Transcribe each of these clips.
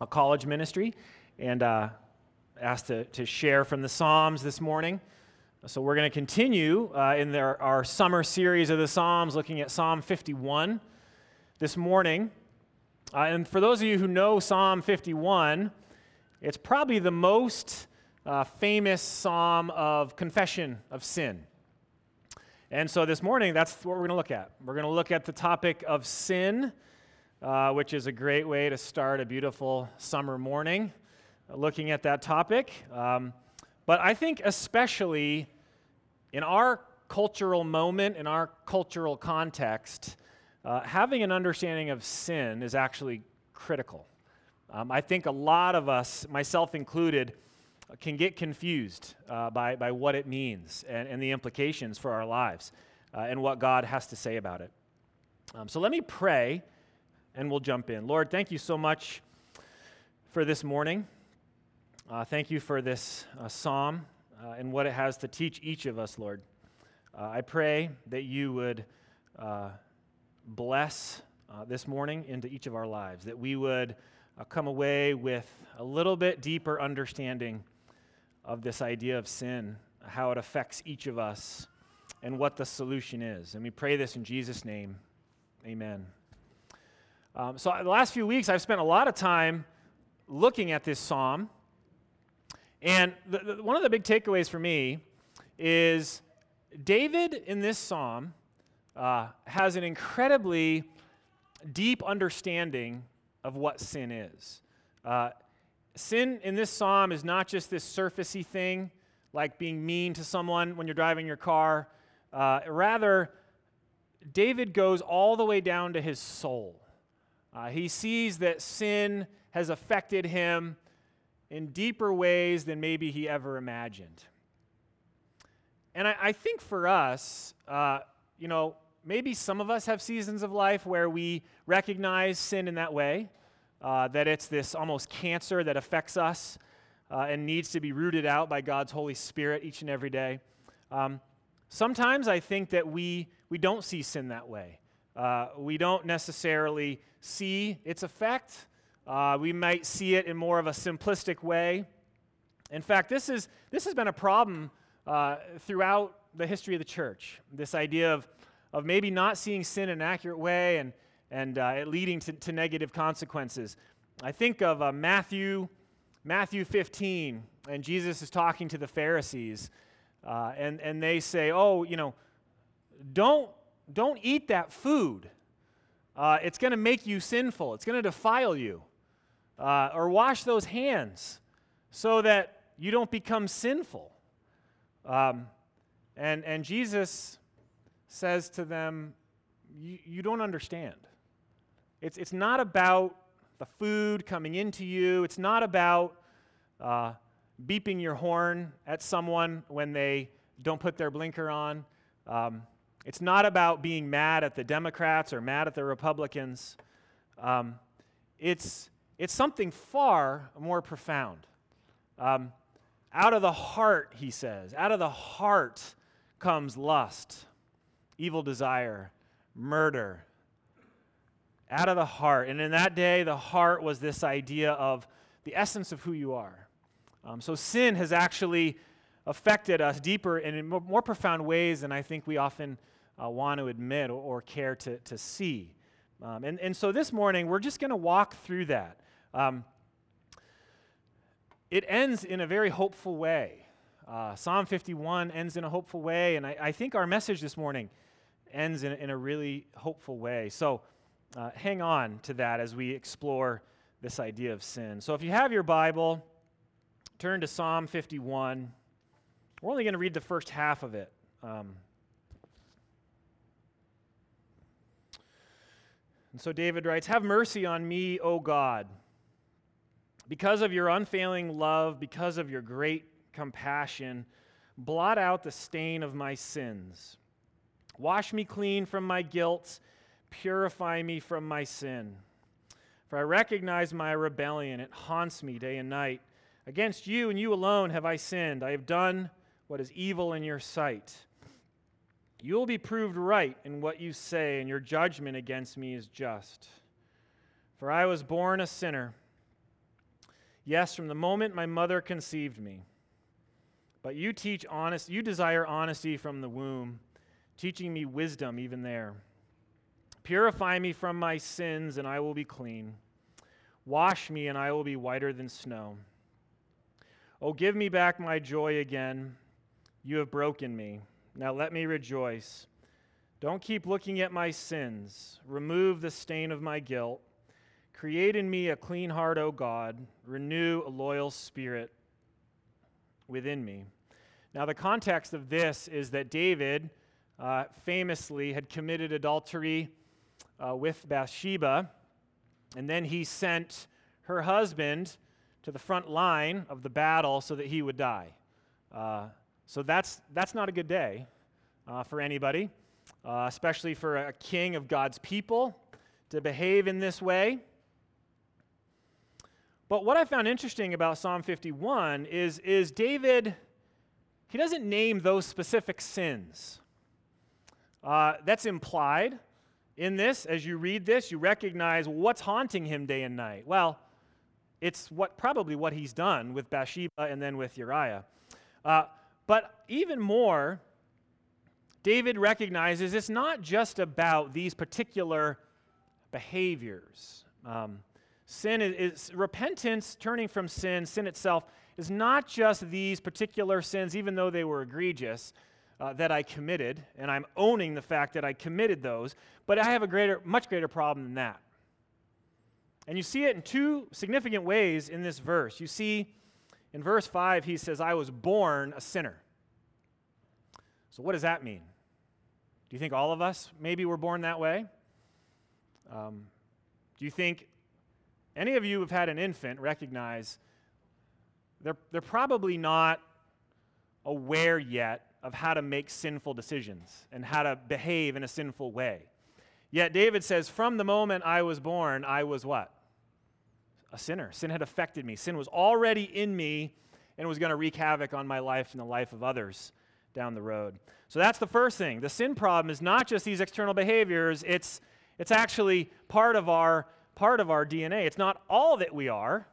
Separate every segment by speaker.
Speaker 1: a college ministry and uh, asked to, to share from the Psalms this morning. So we're going to continue uh, in their, our summer series of the Psalms, looking at Psalm 51 this morning. Uh, and for those of you who know Psalm 51, it's probably the most uh, famous psalm of confession of sin. And so this morning, that's what we're going to look at. We're going to look at the topic of sin uh, which is a great way to start a beautiful summer morning uh, looking at that topic. Um, but I think, especially in our cultural moment, in our cultural context, uh, having an understanding of sin is actually critical. Um, I think a lot of us, myself included, can get confused uh, by, by what it means and, and the implications for our lives uh, and what God has to say about it. Um, so let me pray and we'll jump in. Lord, thank you so much for this morning. Uh, thank you for this uh, psalm uh, and what it has to teach each of us, Lord. Uh, I pray that you would uh, bless uh, this morning into each of our lives, that we would come away with a little bit deeper understanding of this idea of sin, how it affects each of us, and what the solution is. And we pray this in Jesus' name. Amen. Um, so, the last few weeks, I've spent a lot of time looking at this psalm. And the, the, one of the big takeaways for me is David in this psalm uh, has an incredibly deep understanding of what sin is. Uh, sin in this psalm is not just this surfacey thing, like being mean to someone when you're driving your car. Uh, rather, David goes all the way down to his soul. Uh, he sees that sin has affected him in deeper ways than maybe he ever imagined. And I, I think for us, uh, you know, maybe some of us have seasons of life where we recognize sin in that way, uh, that it's this almost cancer that affects us uh, and needs to be rooted out by God's Holy Spirit each and every day. Um, sometimes I think that we, we don't see sin that way. Uh, we don't necessarily see its effect. Uh, we might see it in more of a simplistic way. In fact, this, is, this has been a problem uh, throughout the history of the church. This idea of, of maybe not seeing sin in an accurate way and, and uh, it leading to, to, negative consequences. I think of uh, Matthew, Matthew 15, and Jesus is talking to the Pharisees, uh, and, and they say, Oh, you know, don't don't eat that food. Uh, it's going to make you sinful, it's going to defile you. Uh, or wash those hands so that you don't become sinful. Um, and, and Jesus says to them, You don't understand. It's, it's not about the food coming into you, it's not about uh, beeping your horn at someone when they don't put their blinker on. Um, it's not about being mad at the Democrats or mad at the Republicans. Um, it's, it's something far more profound. Um, out of the heart, he says, out of the heart comes lust, evil desire, murder. Out of the heart. And in that day, the heart was this idea of the essence of who you are. Um, so sin has actually affected us deeper and in more profound ways than I think we often uh, want to admit or, or, care to, to see. Um, and, and so this morning, we're just going to walk through that. Um, it ends in a very hopeful way. Uh, Psalm 51 ends in a hopeful way, and I, I think our message this morning ends in, in a really hopeful way. So uh, hang on to that as we explore this idea of sin. So if you have your Bible, turn to Psalm 51. We're only going to read the first half of it. Um, And so David writes Have mercy on me, O God. Because of your unfailing love, because of your great compassion, blot out the stain of my sins. Wash me clean from my guilt, purify me from my sin. For I recognize my rebellion, it haunts me day and night. Against you and you alone have I sinned. I have done what is evil in your sight. You will be proved right in what you say, and your judgment against me is just. For I was born a sinner, Yes, from the moment my mother conceived me. But you teach honest, you desire honesty from the womb, teaching me wisdom even there. Purify me from my sins, and I will be clean. Wash me, and I will be whiter than snow. Oh, give me back my joy again. You have broken me. Now let me rejoice. Don't keep looking at my sins. Remove the stain of my guilt. Create in me a clean heart, O God. Renew a loyal spirit within me. Now, the context of this is that David uh, famously had committed adultery uh, with Bathsheba, and then he sent her husband to the front line of the battle so that he would die. Uh, so that's, that's not a good day uh, for anybody, uh, especially for a king of God's people to behave in this way. But what I found interesting about Psalm 51 is, is David, he doesn't name those specific sins. Uh, that's implied in this. As you read this, you recognize what's haunting him day and night. Well, it's what probably what he's done with Bathsheba and then with Uriah. Uh, but even more, David recognizes it's not just about these particular behaviors. Um, sin is, is, repentance, turning from sin, sin itself, is not just these particular sins, even though they were egregious, uh, that I committed, and I'm owning the fact that I committed those, but I have a greater, much greater problem than that. And you see it in two significant ways in this verse. You see, in verse 5, he says, I was born a sinner. So, what does that mean? Do you think all of us maybe were born that way? Um, do you think any of you who've had an infant recognize they're, they're probably not aware yet of how to make sinful decisions and how to behave in a sinful way? Yet David says, From the moment I was born, I was what? A sinner. Sin had affected me. Sin was already in me and was going to wreak havoc on my life and the life of others down the road. So that's the first thing. The sin problem is not just these external behaviors, it's, it's actually part of, our, part of our DNA. It's not all that we are,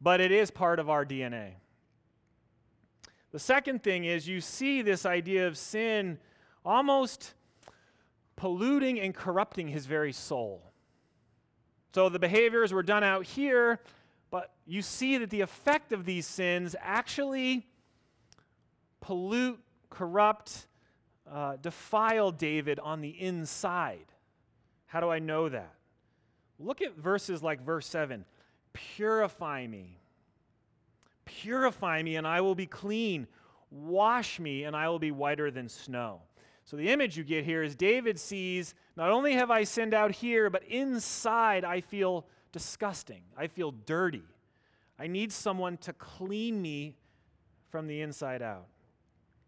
Speaker 1: but it is part of our DNA. The second thing is you see this idea of sin almost polluting and corrupting his very soul. So the behaviors were done out here, but you see that the effect of these sins actually pollute, corrupt, uh, defile David on the inside. How do I know that? Look at verses like verse 7 Purify me. Purify me, and I will be clean. Wash me, and I will be whiter than snow. So the image you get here is David sees not only have I sinned out here, but inside I feel disgusting. I feel dirty. I need someone to clean me from the inside out.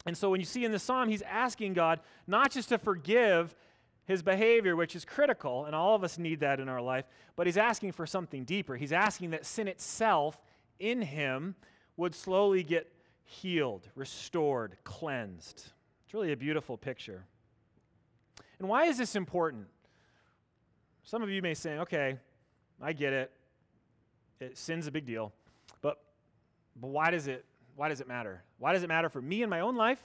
Speaker 1: And so when you see in the psalm, he's asking God not just to forgive his behavior, which is critical, and all of us need that in our life, but he's asking for something deeper. He's asking that sin itself in him would slowly get healed, restored, cleansed. It's really a beautiful picture. And why is this important? Some of you may say, okay, I get it. it. Sin's a big deal. But, but why, does it, why does it matter? Why does it matter for me in my own life?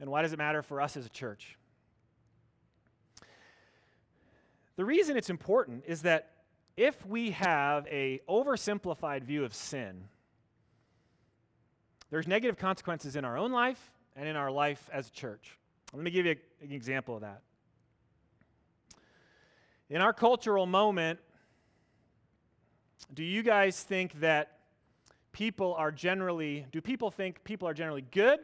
Speaker 1: And why does it matter for us as a church? The reason it's important is that if we have a oversimplified view of sin, there's negative consequences in our own life and in our life as a church. Let me give you an example of that. In our cultural moment, do you guys think that people are generally, do people think people are generally good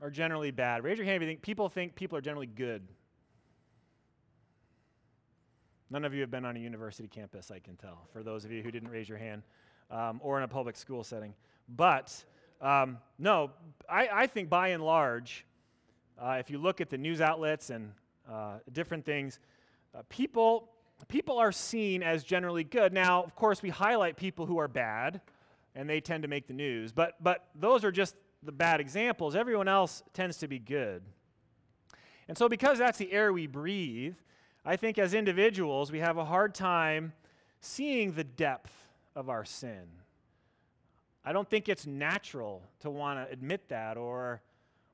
Speaker 1: or generally bad? Raise your hand if you think people think people are generally good. None of you have been on a university campus, I can tell, for those of you who didn't raise your hand, um, or in a public school setting. But um, no, I, I, think by and large, uh, if you look at the news outlets and uh, different things, uh, people, people are seen as generally good. Now, of course, we highlight people who are bad, and they tend to make the news, but, but those are just the bad examples. Everyone else tends to be good. And so, because that's the air we breathe, I think as individuals, we have a hard time seeing the depth of our sin I don't think it's natural to want to admit that or,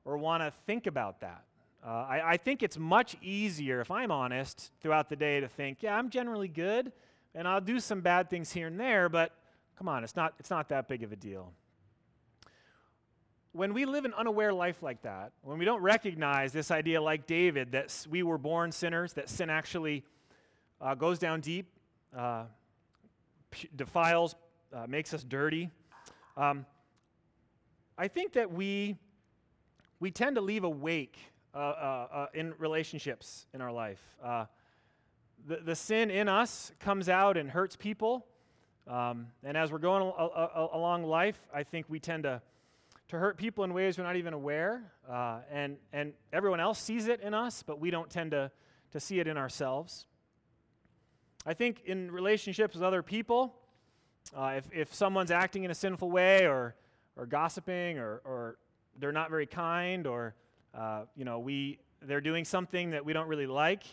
Speaker 1: or want to think about that. Uh, I, I think it's much easier, if I'm honest, throughout the day to think, yeah, I'm generally good, and I'll do some bad things here and there, but come on, it's not, it's not that big of a deal. When we live an unaware life like that, when we don't recognize this idea, like David, that we were born sinners, that sin actually uh, goes down deep, uh, defiles, uh, makes us dirty, um, I think that we, we tend to leave a wake uh, uh, uh, in relationships in our life. Uh, the, the sin in us comes out and hurts people. Um, and as we're going al- along life, I think we tend to, to hurt people in ways we're not even aware. Uh, and, and everyone else sees it in us, but we don't tend to, to see it in ourselves. I think in relationships with other people, uh, if, if someone's acting in a sinful way or, or gossiping or, or they're not very kind or uh, you know, we, they're doing something that we don't really like.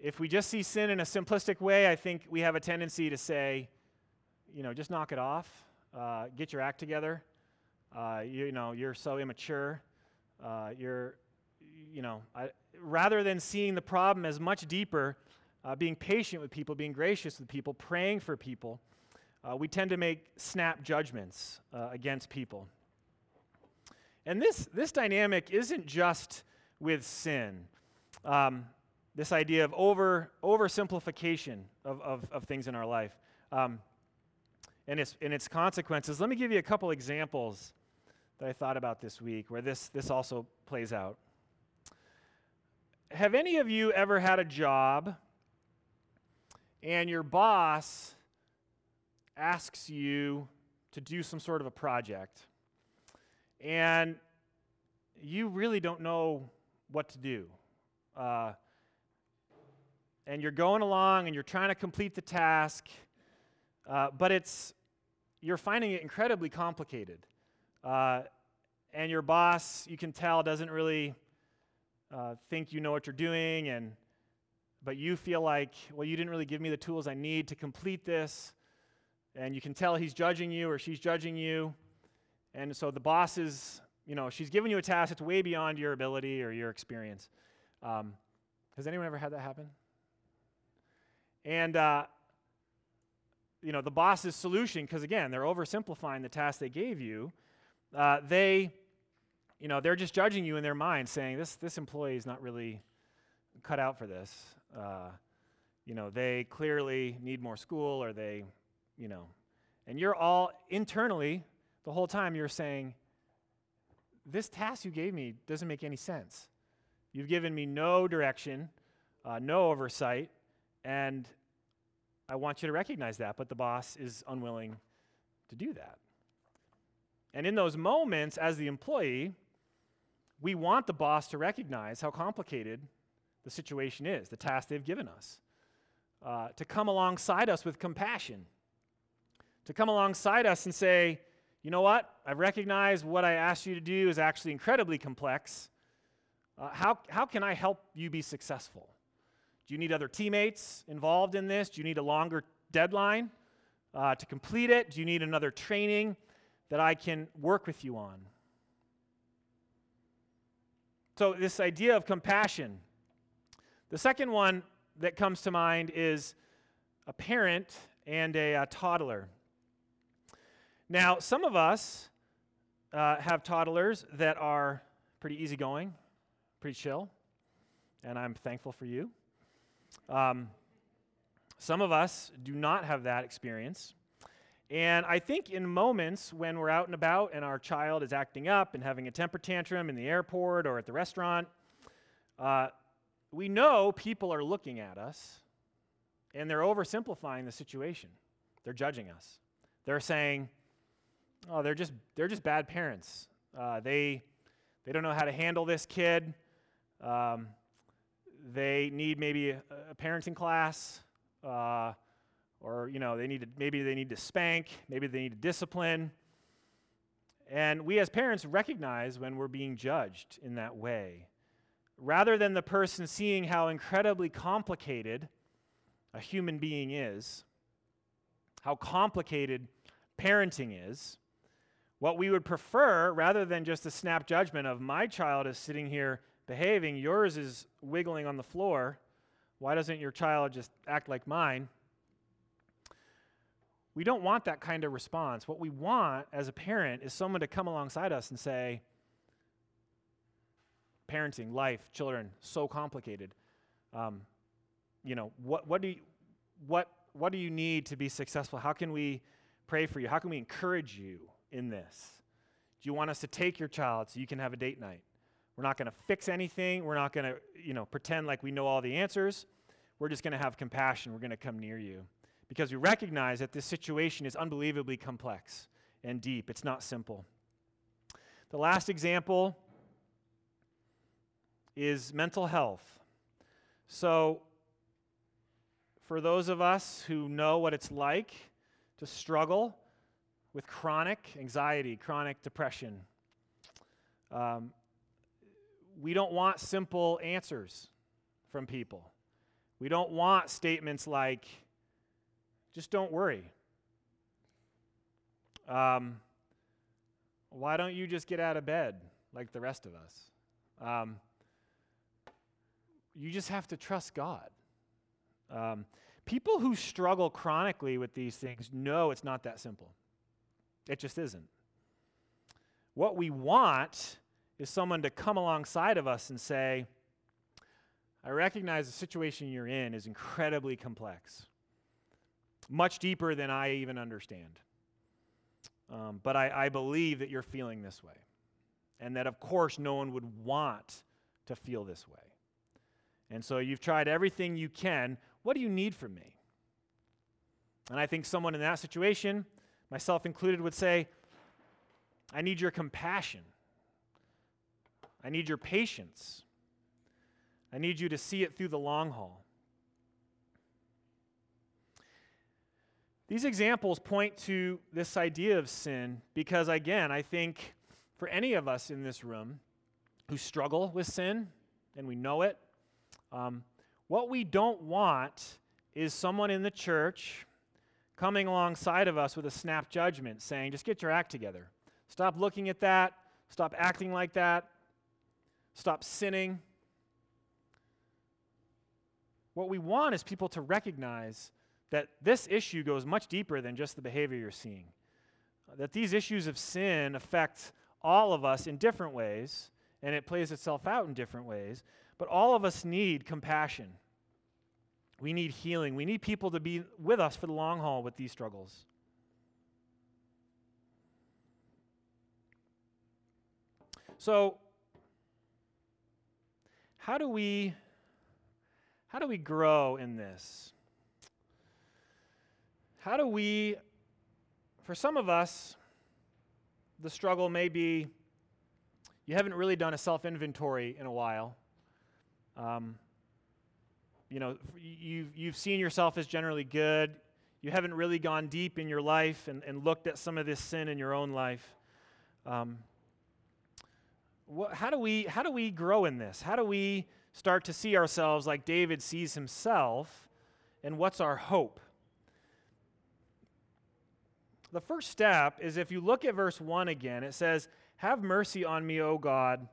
Speaker 1: If we just see sin in a simplistic way, I think we have a tendency to say, you know, just knock it off, uh, get your act together. Uh, you, you, know, you're so immature. Uh, you're, you know, I, rather than seeing the problem as much deeper, uh, being patient with people, being gracious with people, praying for people, uh, we tend to make snap judgments uh, against people. And this, this dynamic isn't just with sin. Um, this idea of over oversimplification of, of, of things in our life um, and, its, and its consequences. Let me give you a couple examples that I thought about this week where this, this also plays out. Have any of you ever had a job and your boss asks you to do some sort of a project? and you really don't know what to do. Uh, and you're going along and you're trying to complete the task, uh, but it's you're finding it incredibly complicated. Uh, and your boss, you can tell, doesn't really uh, think you know what you're doing, and but you feel like, well, you didn't really give me the tools I need to complete this, and you can tell he's judging you or she's judging you. And so the boss is, you know, she's giving you a task that's way beyond your ability or your experience. Um, has anyone ever had that happen? And, uh, you know, the boss's solution, because again, they're oversimplifying the task they gave you, uh, they, you know, they're just judging you in their mind, saying, this, this employee is not really cut out for this. Uh, you know, they clearly need more school or they, you know, and you're all internally the whole time you're saying, This task you gave me doesn't make any sense. You've given me no direction, uh, no oversight, and I want you to recognize that, but the boss is unwilling to do that. And in those moments, as the employee, we want the boss to recognize how complicated the situation is, the task they've given us, uh, to come alongside us with compassion, to come alongside us and say, you know what? I recognize what I asked you to do is actually incredibly complex. Uh, how, how can I help you be successful? Do you need other teammates involved in this? Do you need a longer deadline uh, to complete it? Do you need another training that I can work with you on? So, this idea of compassion. The second one that comes to mind is a parent and a, a toddler. Now, some of us uh, have toddlers that are pretty easygoing, pretty chill, and I'm thankful for you. Um, some of us do not have that experience. And I think in moments when we're out and about and our child is acting up and having a temper tantrum in the airport or at the restaurant, uh, we know people are looking at us and they're oversimplifying the situation. They're judging us. They're saying, oh, they're just, they're just bad parents. Uh, they, they don't know how to handle this kid. Um, they need maybe a, a parenting class, uh, or you know, they need to, maybe they need to spank, maybe they need to discipline. And we as parents recognize when we're being judged in that way. Rather than the person seeing how incredibly complicated a human being is, how complicated parenting is, what we would prefer, rather than just a snap judgment of my child is sitting here behaving, yours is wiggling on the floor, why doesn't your child just act like mine? We don't want that kind of response. What we want as a parent is someone to come alongside us and say, parenting, life, children, so complicated. Um, you know, what, what, do you, what, what do you need to be successful? How can we pray for you? How can we encourage you in this? Do you want us to take your child so you can have a date night? We're not going to fix anything. We're not going to, you know, pretend like we know all the answers. We're just going to have compassion. We're going to come near you because we recognize that this situation is unbelievably complex and deep. It's not simple. The last example is mental health. So, for those of us who know what it's like to struggle with chronic anxiety, chronic depression, um, we don't want simple answers from people. We don't want statements like, just don't worry. Um, why don't you just get out of bed like the rest of us? Um, you just have to trust God. Um, people who struggle chronically with these things know it's not that simple. It just isn't. What we want is someone to come alongside of us and say, I recognize the situation you're in is incredibly complex much deeper than I even understand. Um, but I, I believe that you're feeling this way. And that, of course, no one would want to feel this way. And so you've tried everything you can. What do you need from me? And I think someone in that situation, myself included, would say, I need your compassion. I need your patience. I need you to see it through the long haul. These examples point to this idea of sin because, again, I think for any of us in this room who struggle with sin, and we know it, um, what we don't want is someone in the church coming alongside of us with a snap judgment saying, just get your act together. Stop looking at that. Stop acting like that. Stop sinning. What we want is people to recognize that this issue goes much deeper than just the behavior you're seeing. That these issues of sin affect all of us in different ways, and it plays itself out in different ways. But all of us need compassion. We need healing. We need people to be with us for the long haul with these struggles. So, how do we how do we grow in this? How do we, for some of us, the struggle may be you haven't really done a self inventory in a while. Um, you know, you've, you've seen yourself as generally good. You haven't really gone deep in your life and, and looked at some of this sin in your own life. Um, what, how, do we, how do we grow in this? How do we start to see ourselves like David sees himself? And what's our hope? The first step is if you look at verse 1 again, it says, Have mercy on me, O God,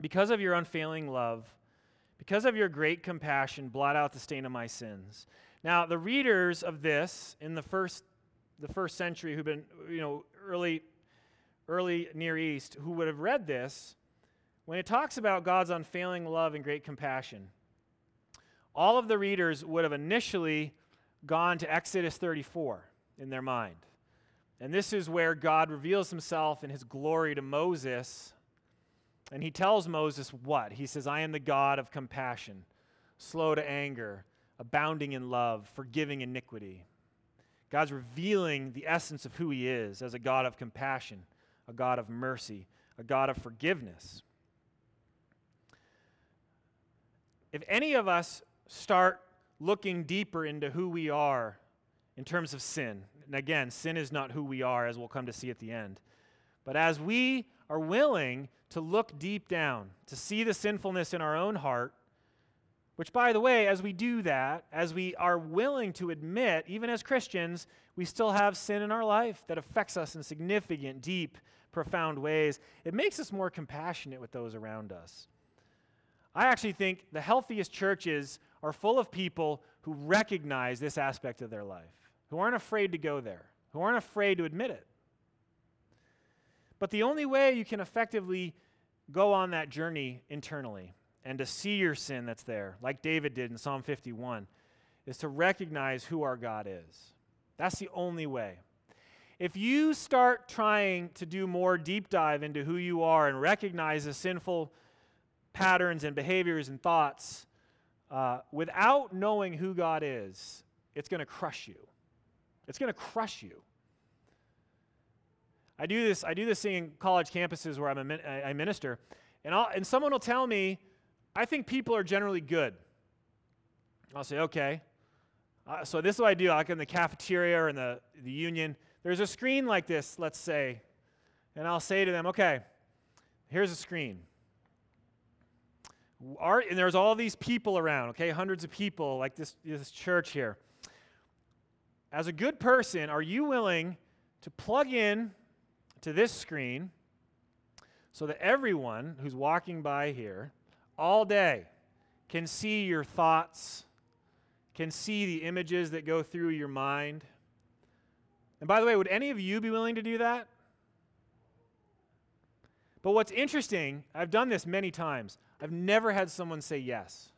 Speaker 1: because of your unfailing love, because of your great compassion, blot out the stain of my sins. Now, the readers of this in the first, the first century who've been, you know, early, early Near East, who would have read this, when it talks about God's unfailing love and great compassion, all of the readers would have initially gone to Exodus 34 in their mind. And this is where God reveals himself in his glory to Moses. And he tells Moses what? He says, I am the God of compassion, slow to anger, abounding in love, forgiving iniquity. God's revealing the essence of who he is as a God of compassion, a God of mercy, a God of forgiveness. If any of us start looking deeper into who we are in terms of sin, and again, sin is not who we are, as we'll come to see at the end. But as we are willing to look deep down, to see the sinfulness in our own heart, Which, by the way, as we do that, as we are willing to admit, even as Christians, we still have sin in our life that affects us in significant, deep, profound ways, it makes us more compassionate with those around us. I actually think the healthiest churches are full of people who recognize this aspect of their life, who aren't afraid to go there, who aren't afraid to admit it. But the only way you can effectively go on that journey internally and to see your sin that's there, like David did in Psalm 51, is to recognize who our God is. That's the only way. If you start trying to do more deep dive into who you are and recognize the sinful patterns and behaviors and thoughts uh, without knowing who God is, it's going to crush you. It's going to crush you. I do this. I do this thing in college campuses where I'm a, I minister, and, I'll, and someone will tell me, "I think people are generally good." I'll say, "Okay." Uh, so this is what I do. Like in the cafeteria or in the, the union, there's a screen like this, let's say, and I'll say to them, "Okay, here's a screen." Are, and there's all these people around, okay, hundreds of people like this, this church here. As a good person, are you willing to plug in to this screen so that everyone who's walking by here all day can see your thoughts, can see the images that go through your mind. And by the way, would any of you be willing to do that? But what's interesting, I've done this many times, I've never had someone say yes.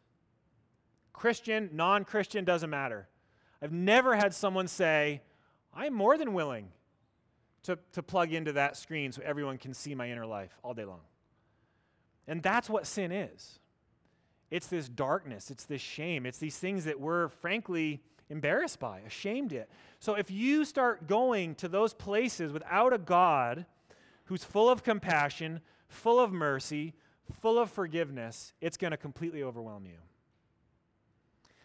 Speaker 1: Christian, non Christian, doesn't matter. I've never had someone say, I'm more than willing to, to plug into that screen so everyone can see my inner life all day long. And that's what sin is it's this darkness, it's this shame, it's these things that we're frankly embarrassed by, ashamed at. So if you start going to those places without a God who's full of compassion, full of mercy, full of forgiveness, it's going to completely overwhelm you.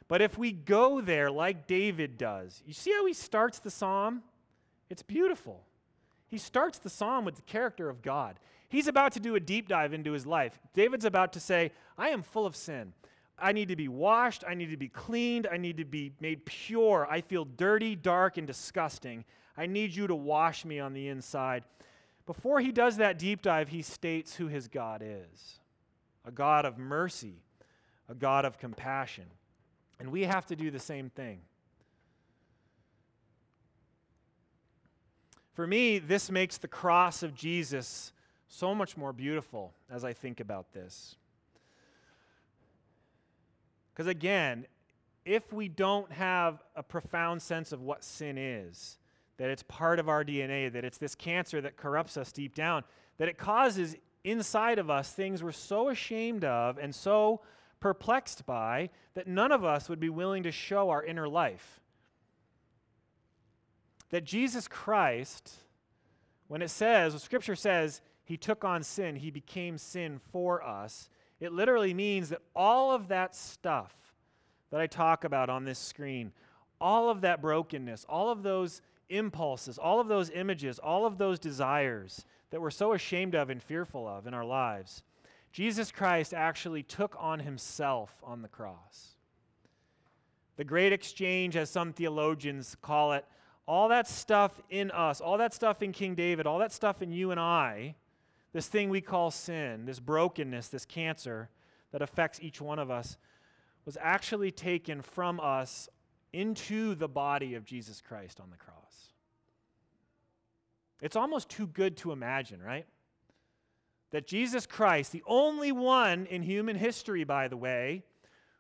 Speaker 1: But if we go there like David does, you see how he starts the psalm? It's beautiful. He starts the psalm with the character of God. He's about to do a deep dive into his life. David's about to say, I am full of sin. I need to be washed. I need to be cleaned. I need to be made pure. I feel dirty, dark, and disgusting. I need you to wash me on the inside. Before he does that deep dive, he states who his God is a God of mercy, a God of compassion. And we have to do the same thing. For me, this makes the cross of Jesus so much more beautiful as I think about this. Because again, if we don't have a profound sense of what sin is, that it's part of our DNA, that it's this cancer that corrupts us deep down, that it causes inside of us things we're so ashamed of and so perplexed by that none of us would be willing to show our inner life that Jesus Christ, when it says, Scripture says, he took on sin, he became sin for us, it literally means that all of that stuff that I talk about on this screen, all of that brokenness, all of those impulses, all of those images, all of those desires that we're so ashamed of and fearful of in our lives, Jesus Christ actually took on himself on the cross. The great exchange, as some theologians call it, all that stuff in us, all that stuff in King David, all that stuff in you and I, this thing we call sin, this brokenness, this cancer that affects each one of us, was actually taken from us into the body of Jesus Christ on the cross. It's almost too good to imagine, right? That Jesus Christ, the only one in human history, by the way,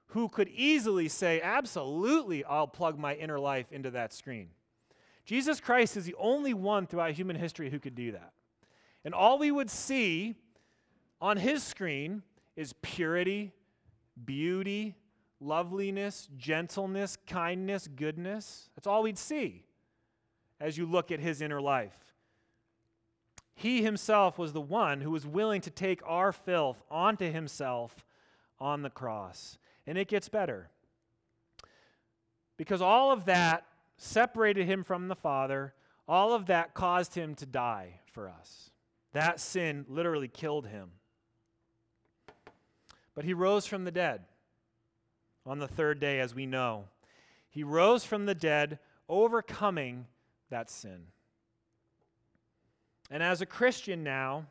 Speaker 1: who could easily say, Absolutely, I'll plug my inner life into that screen. Jesus Christ is the only one throughout human history who could do that. And all we would see on his screen is purity, beauty, loveliness, gentleness, kindness, goodness. That's all we'd see as you look at his inner life. He himself was the one who was willing to take our filth onto himself on the cross. And it gets better. Because all of that separated him from the Father. All of that caused him to die for us. That sin literally killed him. But he rose from the dead. on the third day, as we know. He rose from the dead, overcoming that sin. And as a Christian now,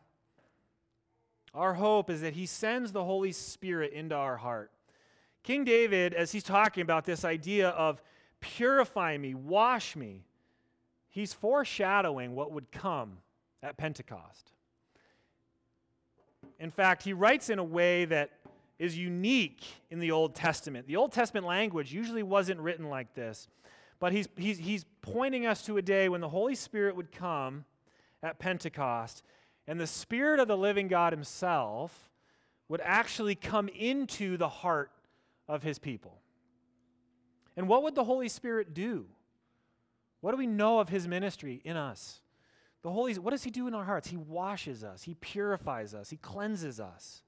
Speaker 1: our hope is that He sends the Holy Spirit into our heart. King David, as he's talking about this idea of purify me, wash me, he's foreshadowing what would come at Pentecost. In fact, he writes in a way that is unique in the Old Testament. The Old Testament language usually wasn't written like this, but he's, he's, he's pointing us to a day when the Holy Spirit would come at Pentecost, and the Spirit of the living God Himself would actually come into the heart of His people. And what would the Holy Spirit do? What do we know of His ministry in us? The Holy, what does He do in our hearts? He washes us, He purifies us, He cleanses us.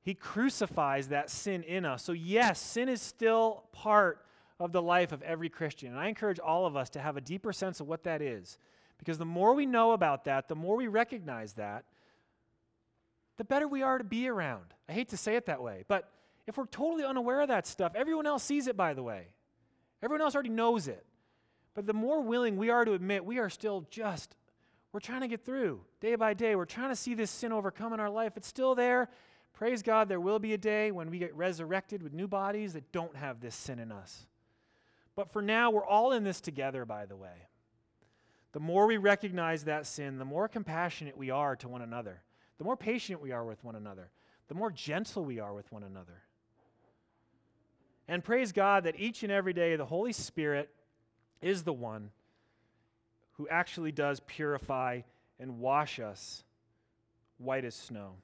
Speaker 1: He crucifies that sin in us. So, yes, sin is still part of the life of every Christian. And I encourage all of us to have a deeper sense of what that is. Because the more we know about that, the more we recognize that, the better we are to be around. I hate to say it that way, but if we're totally unaware of that stuff, everyone else sees it, by the way. Everyone else already knows it. But the more willing we are to admit we are still just, we're trying to get through day by day. We're trying to see this sin overcome in our life. It's still there. Praise God, there will be a day when we get resurrected with new bodies that don't have this sin in us. But for now, we're all in this together, by the way. The more we recognize that sin, the more compassionate we are to one another, the more patient we are with one another, the more gentle we are with one another. And praise God that each and every day the Holy Spirit is the one who actually does purify and wash us white as snow.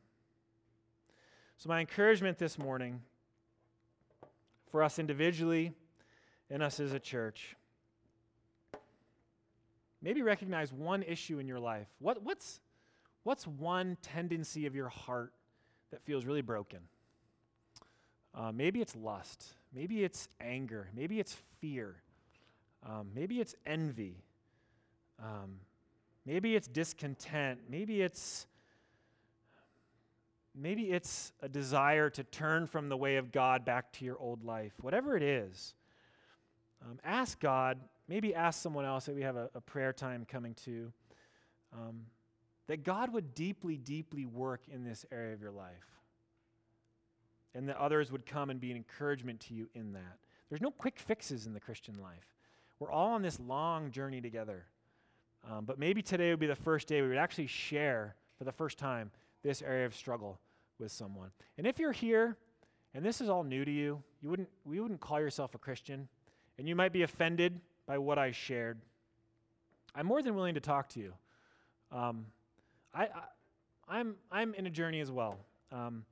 Speaker 1: So, my encouragement this morning for us individually and us as a church maybe recognize one issue in your life. What, what's, what's one tendency of your heart that feels really broken? Uh, maybe it's lust. Maybe it's anger. Maybe it's fear. Um, maybe it's envy. Um, maybe it's discontent. Maybe it's maybe it's a desire to turn from the way of God back to your old life. Whatever it is, um, ask God. Maybe ask someone else that we have a, a prayer time coming to. Um, that God would deeply, deeply work in this area of your life. And that others would come and be an encouragement to you in that. There's no quick fixes in the Christian life. We're all on this long journey together. Um, but maybe today would be the first day we would actually share for the first time this area of struggle with someone. And if you're here and this is all new to you, you wouldn't, you wouldn't call yourself a Christian, and you might be offended by what I shared, I'm more than willing to talk to you. Um, I, I, am I'm, I'm in a journey as well. Um,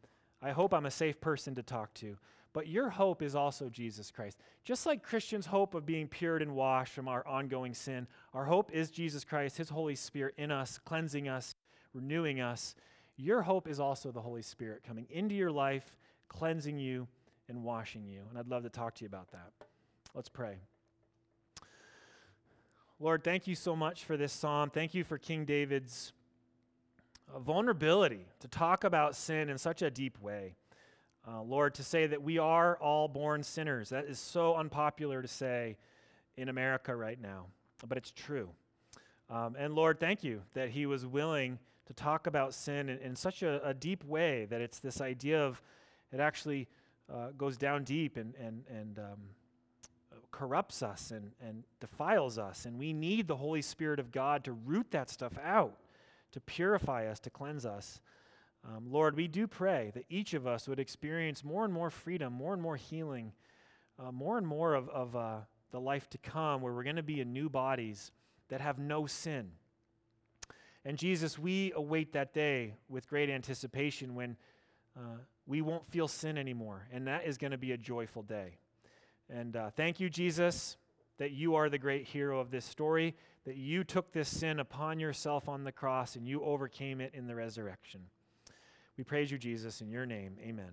Speaker 1: I hope I'm a safe person to talk to. But your hope is also Jesus Christ. Just like Christians' hope of being pured and washed from our ongoing sin, our hope is Jesus Christ, His Holy Spirit in us, cleansing us, renewing us. Your hope is also the Holy Spirit coming into your life, cleansing you, and washing you. And I'd love to talk to you about that. Let's pray. Lord, thank you so much for this psalm. Thank you for King David's vulnerability to talk about sin in such a deep way. Uh, Lord, to say that we are all born sinners, that is so unpopular to say in America right now, but it's true. Um, and Lord, thank you that He was willing to talk about sin in, in such a, a, deep way that it's this idea of it actually uh, goes down deep and, and, and um, corrupts us and, and defiles us. And we need the Holy Spirit of God to root that stuff out, to purify us, to cleanse us. Um, Lord, we do pray that each of us would experience more and more freedom, more and more healing, uh, more and more of, of uh, the life to come where we're going to be in new bodies that have no sin. And Jesus, we await that day with great anticipation when uh, we won't feel sin anymore. And that is going to be a joyful day. And uh, thank you, Jesus, that you are the great hero of this story, that you took this sin upon yourself on the cross and you overcame it in the resurrection. We praise you, Jesus, in your name. Amen.